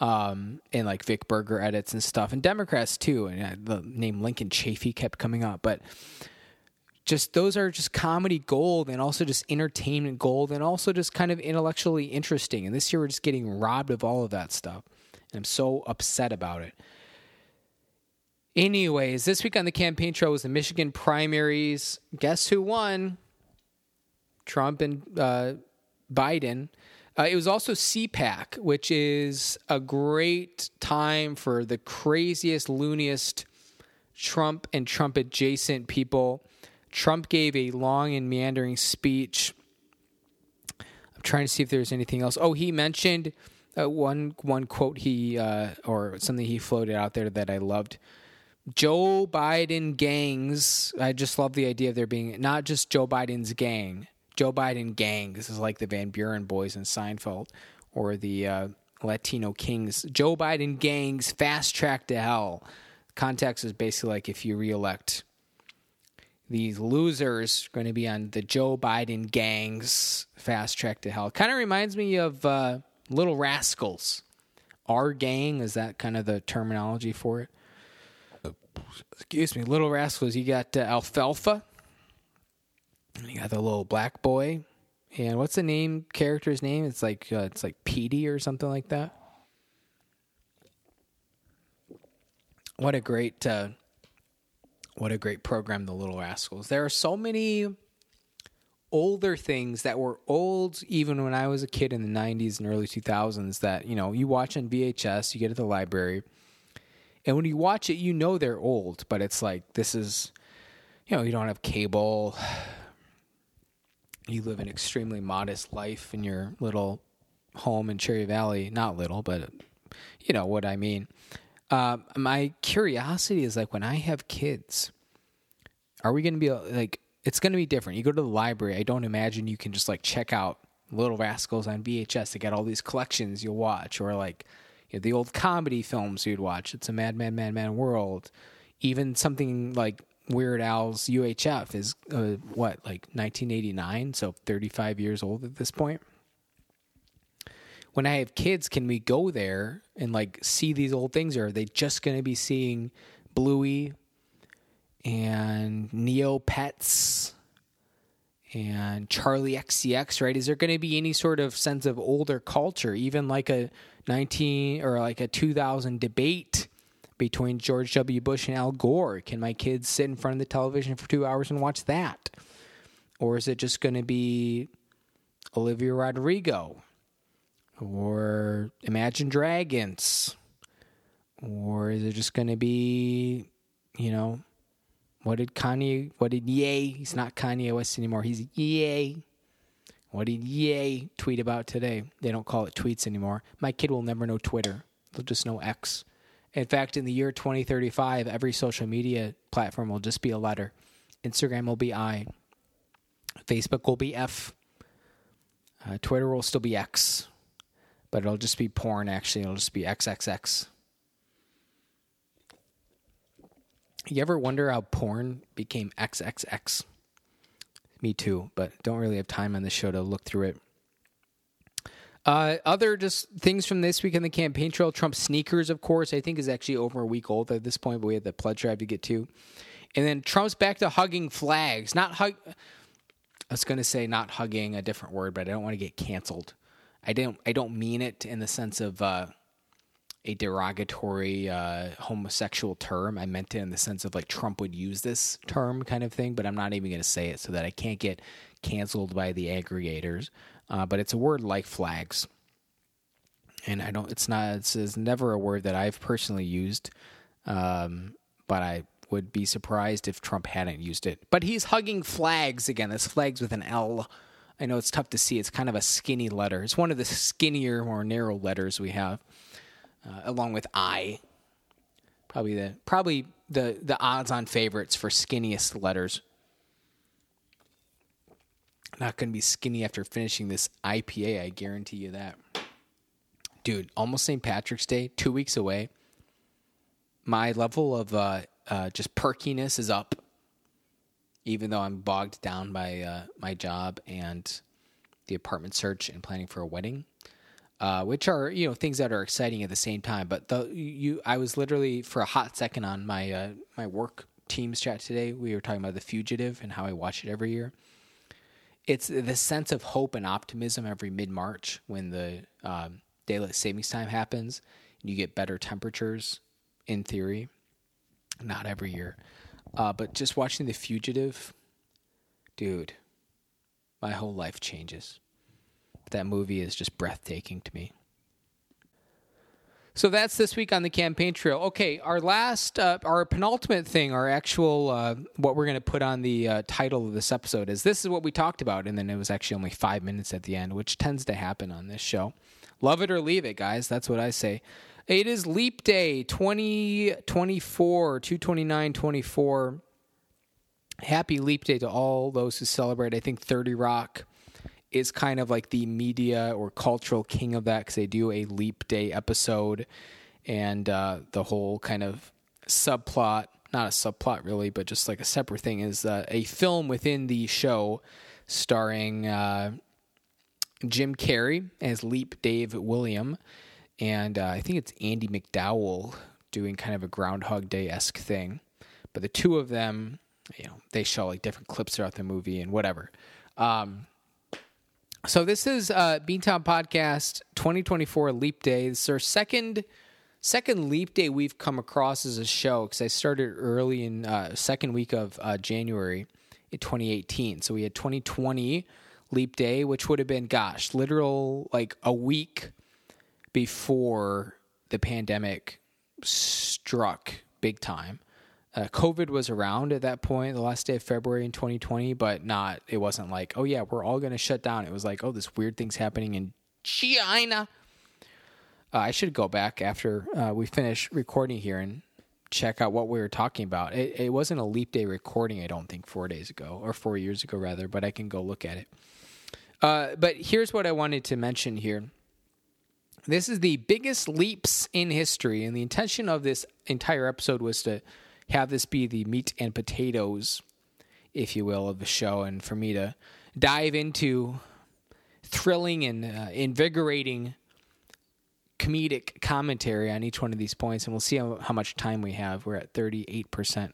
Um, and like Vic Berger edits and stuff, and Democrats too. And uh, the name Lincoln Chafee kept coming up, but just those are just comedy gold and also just entertainment gold and also just kind of intellectually interesting. And this year we're just getting robbed of all of that stuff. And I'm so upset about it. Anyways, this week on the campaign trail was the Michigan primaries. Guess who won? Trump and uh, Biden. Uh, it was also CPAC, which is a great time for the craziest, looniest Trump and Trump adjacent people Trump gave a long and meandering speech. I'm trying to see if there's anything else. Oh, he mentioned uh, one one quote he uh, or something he floated out there that I loved. Joe Biden gangs. I just love the idea of there being not just Joe Biden's gang. Joe Biden gang. This is like the Van Buren boys in Seinfeld or the uh, Latino Kings. Joe Biden gangs fast track to hell. Context is basically like if you reelect these losers going to be on the Joe Biden gang's fast track to hell. Kind of reminds me of uh, Little Rascals. Our gang is that kind of the terminology for it. Excuse me, Little Rascals. You got uh, Alfalfa. You got the little black boy, and what's the name? Character's name? It's like uh, it's like Petey or something like that. What a great, uh, what a great program, the Little Rascals. There are so many older things that were old even when I was a kid in the 90s and early 2000s that, you know, you watch on VHS, you get at the library. And when you watch it, you know they're old, but it's like this is you know, you don't have cable. You live an extremely modest life in your little home in Cherry Valley. Not little, but you know what I mean. Uh, my curiosity is like when I have kids, are we going to be like it's going to be different. You go to the library. I don't imagine you can just like check out Little Rascals on VHS to get all these collections you'll watch, or like you know, the old comedy films you'd watch. It's a Mad Man, Mad Man World. Even something like Weird Al's UHF is uh, what like 1989, so 35 years old at this point. When I have kids, can we go there and like see these old things, or are they just going to be seeing Bluey, and Neopets and Charli XCX, right? Is there going to be any sort of sense of older culture, even like a 19 or like a 2000 debate between George W. Bush and Al Gore? Can my kids sit in front of the television for two hours and watch that? Or is it just going to be Olivia Rodrigo or Imagine Dragons? Or is it just going to be, you know, what did Kanye? What did Ye? He's not Kanye West anymore. He's Ye. What did Ye tweet about today? They don't call it tweets anymore. My kid will never know Twitter. They'll just know X. In fact, in the year 2035, every social media platform will just be a letter. Instagram will be I. Facebook will be F. Uh, Twitter will still be X. But it'll just be porn, actually. It'll just be XXX. You ever wonder how porn became XXX? Me too, but don't really have time on the show to look through it. Uh, other just things from this week on the campaign trail. Trump sneakers, of course, I think is actually over a week old at this point, but we had the pledge drive to get to. And then Trump's back to hugging flags. Not hug. I was going to say not hugging, a different word, but I don't want to get canceled. I don't. I don't mean it in the sense of uh, a derogatory uh, homosexual term. I meant it in the sense of like Trump would use this term kind of thing, but I'm not even going to say it so that I can't get canceled by the aggregators. Uh, but it's a word like flags, and I don't. It's not. It's, it's never a word that I've personally used, um, but I would be surprised if Trump hadn't used it. But he's hugging flags again. This flags with an L. I know it's tough to see. It's kind of a skinny letter. It's one of the skinnier, more narrow letters we have uh, along with I. Probably the probably the the odds-on favorites for skinniest letters. Not going to be skinny after finishing this IPA. I guarantee you that, dude. Almost St. Patrick's Day, two weeks away. My level of uh, uh, just perkiness is up, even though I'm bogged down by uh, my job and the apartment search and planning for a wedding uh, which are you know things that are exciting at the same time. But the you, I was literally for a hot second on my uh, my work teams chat today. We were talking about the fugitive and how I watch it every year. It's the sense of hope and optimism every mid March when the um, daylight savings time happens and you get better temperatures. In theory, not every year, uh, but just watching the fugitive, dude, my whole life changes that movie is just breathtaking to me. So that's this week on the campaign trail. Okay, our last, uh, our penultimate thing, our actual, uh, what we're going to put on the uh, title of this episode is this is what we talked about, and then it was actually only five minutes at the end, which tends to happen on this show. Love it or leave it, guys. That's what I say. It is Leap Day 2024, 229 24. Happy Leap Day to all those who celebrate. I think 30 Rock is kind of like the media or cultural king of that because they do a leap day episode and uh, the whole kind of subplot not a subplot really but just like a separate thing is uh, a film within the show starring uh, jim carrey as Leap Day William and uh, I think it's Andie MacDowell doing kind of a Groundhog Day esque thing. But the two of them, you know, they show like different clips throughout the movie and whatever. Um, so this is uh, Beantown Podcast 2024 Leap Day. This is our second second Leap Day we've come across as a show because I started early in uh, second week of uh, January in 2018. So we had 2020 Leap Day, which would have been, gosh, literal like a week before the pandemic struck big time. Uh, COVID was around at that point, the last day of February in 2020, but not, it wasn't like, oh yeah, we're all going to shut down. It was like, oh, this weird thing's happening in China. Uh, I should go back after uh, we finish recording here and check out what we were talking about. It, it wasn't a leap day recording, I don't think, four days ago, or four years ago, rather, but I can go look at it. Uh, but here's what I wanted to mention here. This is the biggest leaps in history, and the intention of this entire episode was to have this be the meat and potatoes, if you will, of the show, and for me to dive into thrilling and uh, invigorating comedic commentary on each one of these points, and we'll see how, how much time we have. We're at 38%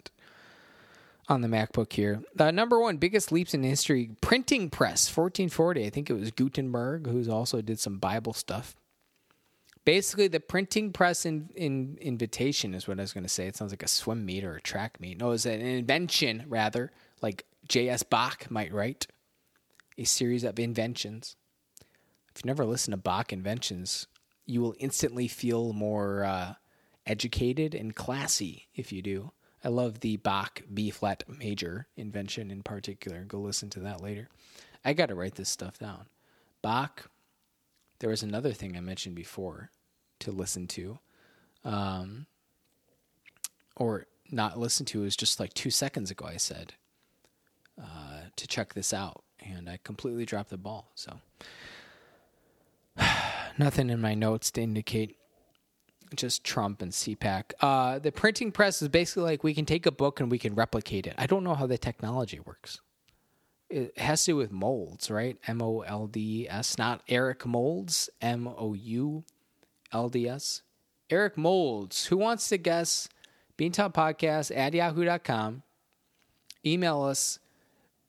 on the MacBook here. The number one biggest leaps in history printing press, 1440. I think it was Gutenberg, who's also did some Bible stuff basically the printing press in, in invitation is what I was going to say. It sounds like a swim meet or a track meet. No, it's an invention rather, like J.S. Bach might write, a series of inventions. If you've never listen to Bach inventions, you will instantly feel more uh, educated and classy if you do. I love the Bach B flat major invention in particular. Go listen to that later. I got to write this stuff down. Bach. There was another thing I mentioned before to listen to, um, or not listen to is just like two seconds ago. I said uh, to check this out, and I completely dropped the ball. So nothing in my notes to indicate just Trump and CPAC. Uh, the printing press is basically like we can take a book and we can replicate it. I don't know how the technology works. It has to do with molds, right? M O L D S, not Eric Moulds, M O U LDS. Eric Moulds, who wants to guess Beantown Podcast at yahoo.com. Email us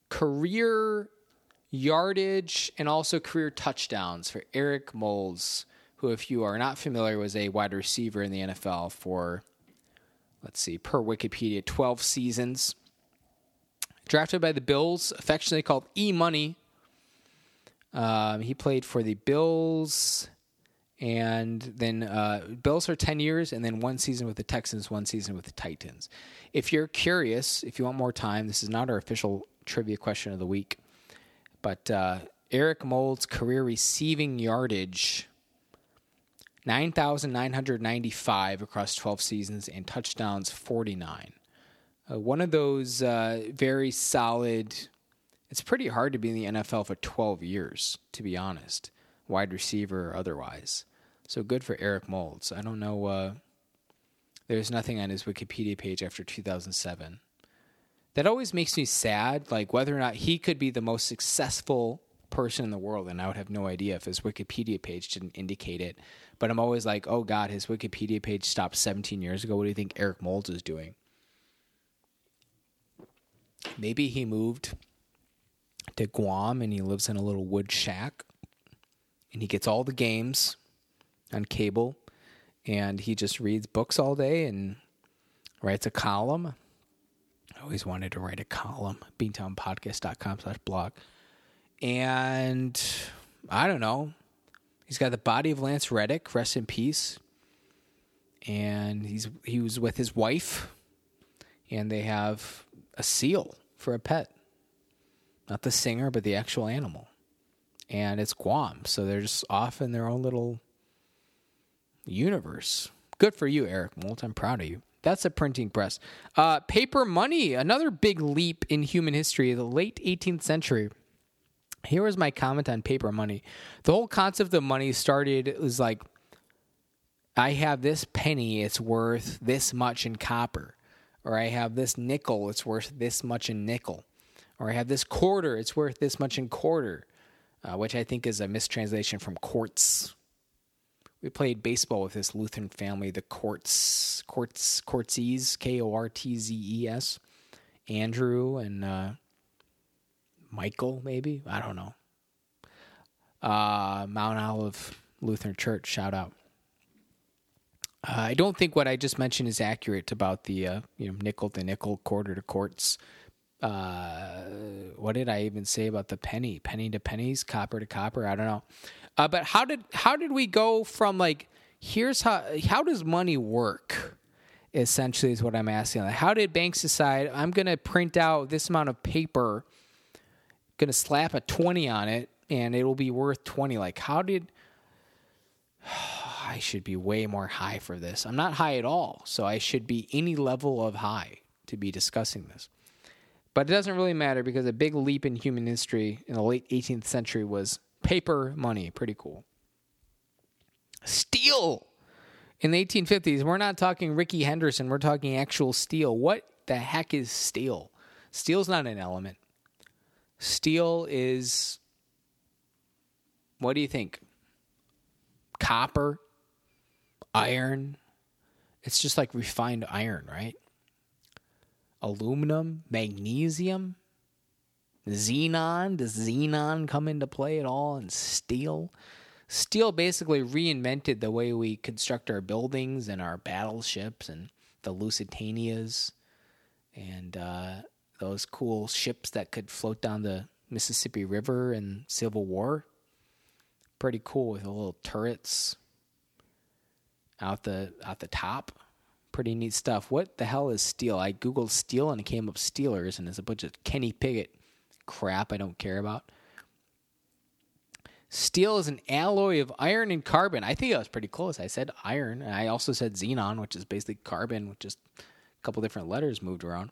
career yardage and also career touchdowns for Eric Moulds, who, if you are not familiar, was a wide receiver in the NFL for, let's see, per Wikipedia, 12 seasons. Drafted by the Bills, affectionately called E Money. Um, he played for the Bills, and then uh, Bills are 10 years, and then one season with the Texans, one season with the Titans. If you're curious, if you want more time, this is not our official trivia question of the week, but uh, Eric Moulds' career receiving yardage 9,995 across 12 seasons and touchdowns 49. Uh, one of those uh, very solid. It's pretty hard to be in the NFL for 12 years, to be honest wide receiver or otherwise. So good for Eric Moulds. I don't know. Uh, there's nothing on his Wikipedia page after 2007. That always makes me sad, like whether or not he could be the most successful person in the world, and I would have no idea if his Wikipedia page didn't indicate it. But I'm always like, oh God, his Wikipedia page stopped 17 years ago. What do you think Eric Moulds is doing? Maybe he moved to Guam and he lives in a little wood shack and he gets all the games on cable and he just reads books all day and writes a column. I always wanted to write a column, beantownpodcast.com slash blog. And I don't know. He's got the body of Lance Reddick, rest in peace. And he's he was with his wife and they have a seal for a pet. Not the singer, but the actual animal and it's Guam. So they're just off in their own little universe. Good for you, Eric Molt. I'm proud of you. That's a printing press. Uh, paper money, another big leap in human history, the late 18th century. Here was my comment on paper money. The whole concept of money started was like, I have this penny, it's worth this much in copper. Or I have this nickel, it's worth this much in nickel. Or I have this quarter, it's worth this much in quarter uh, which I think is a mistranslation from courts. we played baseball with this Lutheran family, the Courts, Courts, Courtses, K O R T Z E S. Andrew and uh, Michael, maybe I don't know. Uh, Mount Olive Lutheran Church, shout out. Uh, I don't think what I just mentioned is accurate about the uh, you know nickel to nickel, quarter to quarts. Uh, what did I even say about the penny, penny to pennies, copper to copper? I don't know. Uh, but how did how did we go from like here's how how does money work? Essentially, is what I'm asking. Like, how did banks decide I'm going to print out this amount of paper, going to slap a twenty on it, and it will be worth twenty? Like, how did I should be way more high for this. I'm not high at all, so I should be any level of high to be discussing this. But it doesn't really matter because a big leap in human history in the late 18th century was paper money. Pretty cool. Steel. In the 1850s, we're not talking Rickey Henderson, we're talking actual steel. What the heck is steel? Steel's not an element. Steel is. What do you think? Copper? Iron? It's just like refined iron, right? Aluminum, magnesium, xenon. Does xenon come into play at all? And steel? Steel basically reinvented the way we construct our buildings and our battleships and the Lusitanias and uh, those cool ships that could float down the Mississippi River in Civil War. Pretty cool with the little turrets out the out the top pretty neat stuff. What the hell is steel? I googled steel and it came up Steelers, and it's a bunch of Kenny Pickett crap I don't care about. Steel is an alloy of iron and carbon. I think I was pretty close. I said iron. I also said xenon, which is basically carbon with just a couple different letters moved around.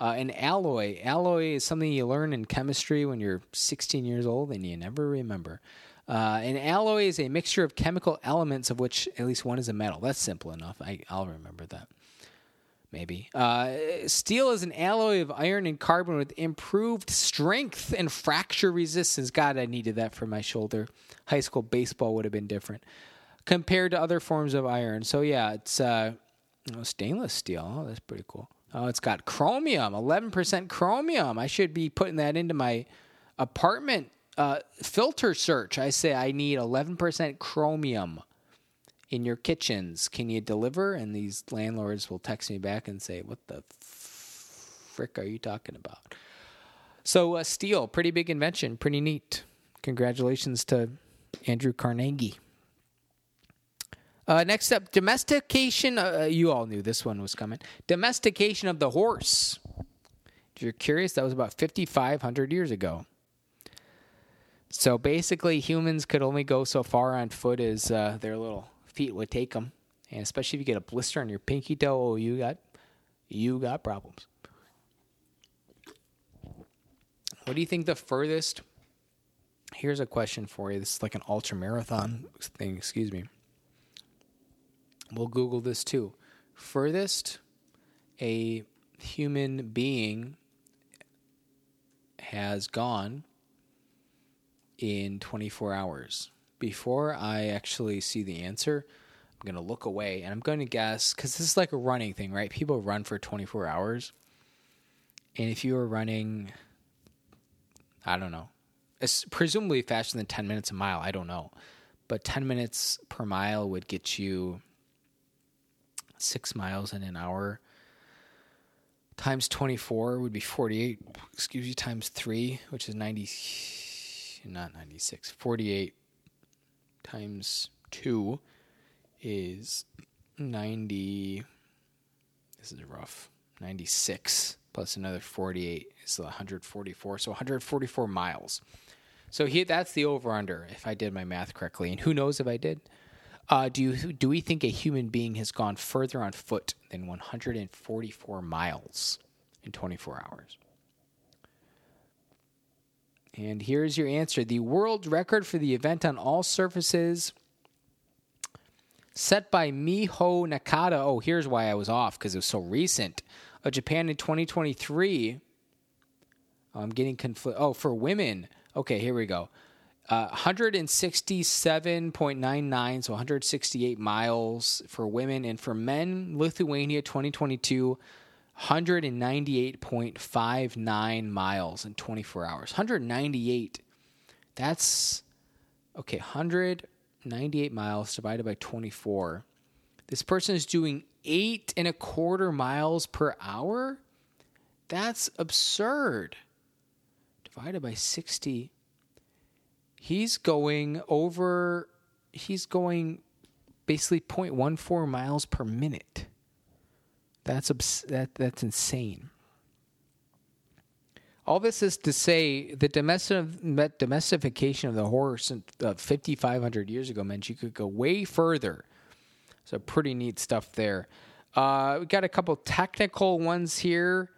Uh, an alloy. Alloy is something you learn in chemistry when you're 16 years old and you never remember. Uh, an alloy is a mixture of chemical elements of which at least one is a metal. That's simple enough. I, will remember that. Maybe. Uh, steel is an alloy of iron and carbon with improved strength and fracture resistance. God, I needed that for my shoulder. High school baseball would have been different compared to other forms of iron. So, yeah, it's uh, stainless steel. Oh, that's pretty cool. Oh, it's got chromium, 11% chromium. I should be putting that into my apartment uh, filter search. I say I need 11% chromium in your kitchens. Can you deliver? And these landlords will text me back and say, What the frick are you talking about? So, uh, steel, pretty big invention, pretty neat. Congratulations to Andrew Carnegie. Uh, next up, domestication. Uh, you all knew this one was coming. Domestication of the horse. If you're curious, that was about 5,500 years ago. So basically, humans could only go so far on foot as uh, their little feet would take them, and especially if you get a blister on your pinky toe, oh, you got you got problems. What do you think the furthest? Here's a question for you. This is like an ultra marathon thing. Excuse me. We'll Google this too. Furthest a human being has gone in 24 hours. Before I actually see the answer, I'm going to look away and I'm going to guess because this is like a running thing, right? People run for 24 hours. And if you were running, I don't know, it's presumably faster than 10 minutes a mile, I don't know. But 10 minutes per mile would get you six miles in an hour. Times 24 would be 48, excuse me, times three, which is 90 not 96, 48 times 2 is 90. This is rough. 96 plus another 48 is 144. So 144 miles. So he, that's the over under, if I did my math correctly. And who knows if I did. Uh, do you, do we think a human being has gone further on foot than 144 miles in 24 hours? And here's your answer the world record for the event on all surfaces set by Miho Nakata. Oh, here's why I was off because it was so recent. Japan in 2023. I'm getting conflict. Oh, for women. Okay, here we go. Uh, 167.99, so 168 miles for women. And for men, Lithuania 2022, 198.59 miles in 24 hours. 198. That's okay, 198 miles divided by 24. This person is doing eight and a quarter miles per hour. That's absurd. Divided by 60. He's going over, he's going basically 0.14 miles per minute. That's abs- that that's insane. All this is to say the domestic domestication of the horse uh, 5,500 years ago meant you could go way further. So pretty neat stuff there. Uh, we got a couple technical ones here.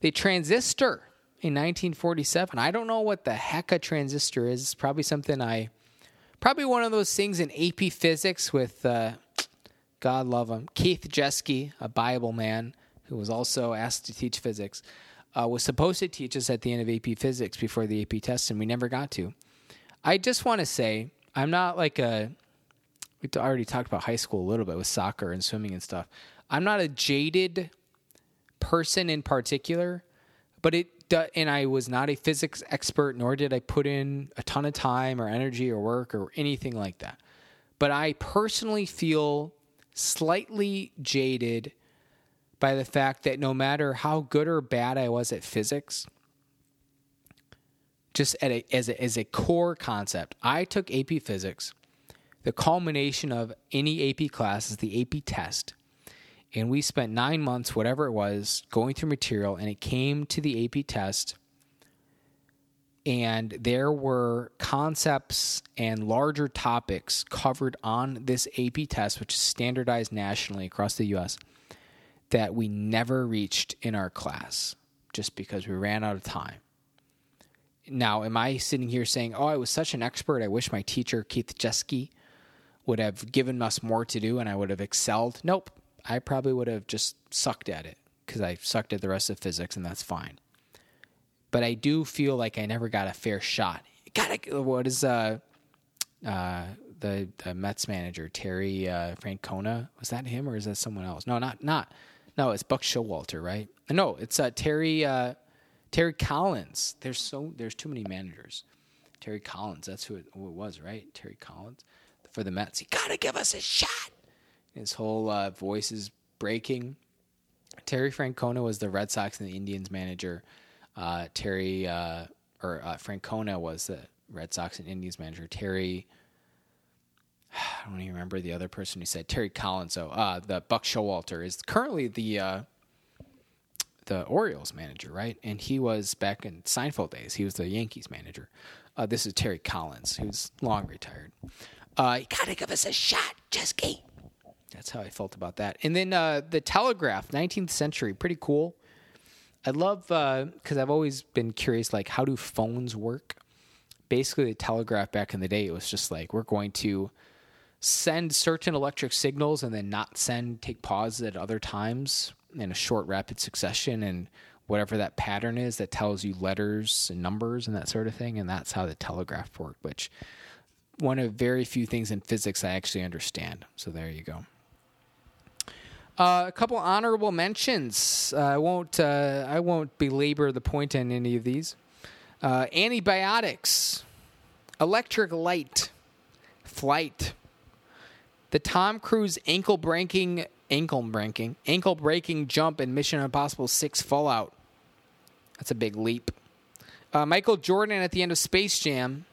The transistor in 1947. I don't know what the heck a transistor is. It's probably something I, probably one of those things in AP Physics with. Uh, God love him. Keith Jeske, a Bible man who was also asked to teach physics, uh, was supposed to teach us at the end of AP Physics before the AP test, and we never got to. I just want to say, I'm not like a. We already talked about high school a little bit with soccer and swimming and stuff. I'm not a jaded person in particular, but it and I was not a physics expert, nor did I put in a ton of time or energy or work or anything like that. But I personally feel slightly jaded by the fact that no matter how good or bad I was at physics, just a, as, a, as a core concept, I took AP Physics. The culmination of any AP class is the AP test. And we spent nine months, whatever it was, going through material, and it came to the AP test and there were concepts and larger topics covered on this AP test, which is standardized nationally across the US, that we never reached in our class just because we ran out of time. Now, am I sitting here saying, oh, I was such an expert, I wish my teacher, Keith Jeske, would have given us more to do and I would have excelled? Nope. I probably would have just sucked at it because I sucked at the rest of physics, and that's fine but I do feel like I never got a fair shot. Gotta what is uh uh the, the Mets manager Terry uh, Francona was that him or is that someone else? No, not not no, it's Buck Showalter, right? No, it's uh, Terry uh, Terry Collins. There's so there's too many managers. Terry Collins, that's who it, who it was, right? Terry Collins for the Mets. He gotta give us a shot. His whole uh, voice is breaking. Terry Francona was the Red Sox and the Indians manager uh, Terry uh, or uh, Francona was the Red Sox and Indians manager. Terry, I don't even remember the other person who said Terry Collins. So uh, the Buck Showalter is currently the uh, the Orioles manager, right? And he was back in Seinfeld days. He was the Yankees manager. Uh, this is Terry Collins, who's long retired. Uh, you gotta give us a shot, Jeske. That's how I felt about that. And then the Telegraph, 19th century, pretty cool. I love because uh, I've always been curious, like how do phones work? Basically, the telegraph back in the day, it was just like we're going to send certain electric signals and then not send, take pauses at other times in a short, rapid succession, and whatever that pattern is that tells you letters and numbers and that sort of thing. And that's how the telegraph worked, which one of very few things in physics I actually understand. So there you go. Uh, a couple honorable mentions. Uh, I won't. Uh, I won't belabor the point on any of these. Uh, antibiotics, electric light, flight, the Tom Cruise ankle breaking, ankle breaking, ankle breaking jump in Mission Impossible Six Fallout. That's a big leap. Uh, Michael Jordan at the end of Space Jam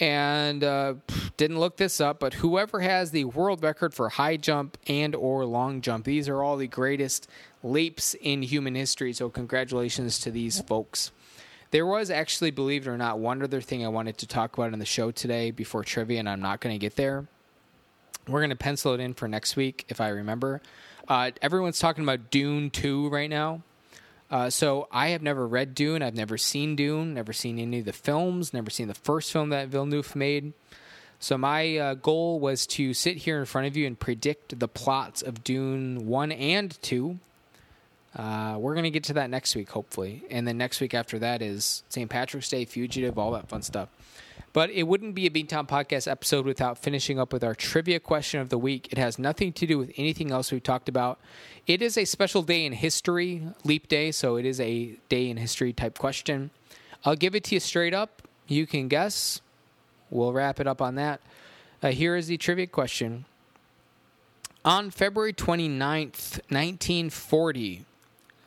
and uh, didn't look this up, but whoever has the world record for high jump and or long jump, these are all the greatest leaps in human history. So congratulations to these folks. There was actually, believe it or not, one other thing I wanted to talk about in the show today before trivia, and I'm not going to get there. We're going to pencil it in for next week if I remember. Uh, everyone's talking about Dune 2 right now. Uh, so I have never read Dune. I've never seen Dune. Never seen any of the films. Never seen the first film that Villeneuve made. So my uh, goal was to sit here in front of you and predict the plots of Dune one and two. Uh, we're gonna get to that next week, hopefully, and then next week after that is St. Patrick's Day, Fugitive, all that fun stuff. But it wouldn't be a Beantown Podcast episode without finishing up with our trivia question of the week. It has nothing to do with anything else we've talked about. It is a special day in history, Leap Day, so it is a day in history type question. I'll give it to you straight up. You can guess. We'll wrap it up on that. Uh, here is the trivia question. On February 29th, 1940,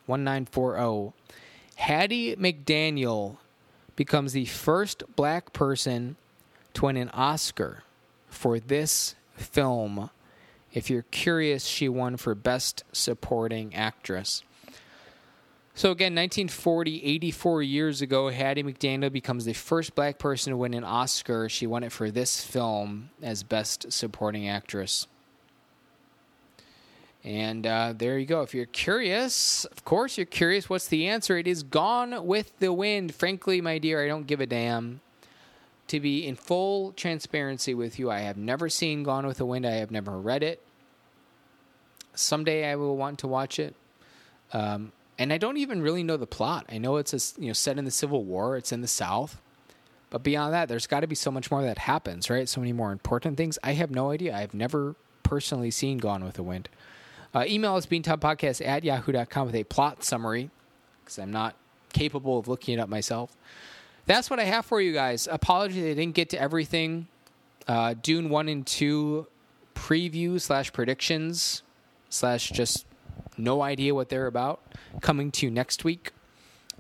1940, Hattie McDaniel becomes the first black person to win an Oscar for this film. If you're curious, she won for Best Supporting Actress. So again, 1940, 84 years ago, Hattie McDaniel becomes the first black person to win an Oscar. She won it for this film as Best Supporting Actress. And uh, there you go. If you're curious, of course you're curious. What's the answer? It is Gone with the Wind. Frankly, my dear, I don't give a damn. To be in full transparency with you, I have never seen Gone with the Wind. I have never read it. Someday I will want to watch it. Um, and I don't even really know the plot. I know it's a, you know set in the Civil War. It's in the South. But beyond that, there's got to be so much more that happens, right? So many more important things. I have no idea. I've never personally seen Gone with the Wind. Uh, email us beantownpodcast at yahoo.com with a plot summary because I'm not capable of looking it up myself. That's what I have for you guys. Apologies I didn't get to everything. Uh, Dune 1 and 2 preview slash predictions slash just no idea what they're about coming to you next week.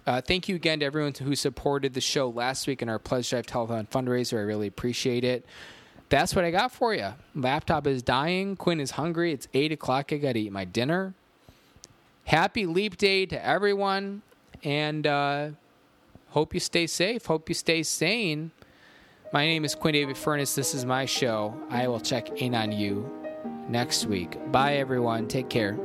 Uh, thank you again to everyone who supported the show last week in our Pledge Drive Telethon fundraiser. I really appreciate it that's what I got for you. Laptop is dying. Quinn is hungry. It's 8 o'clock. I got to eat my dinner. Happy Leap Day to everyone. And uh, hope you stay safe. Hope you stay sane. My name is Quinn David Furness. This is my show. I will check in on you next week. Bye, everyone. Take care.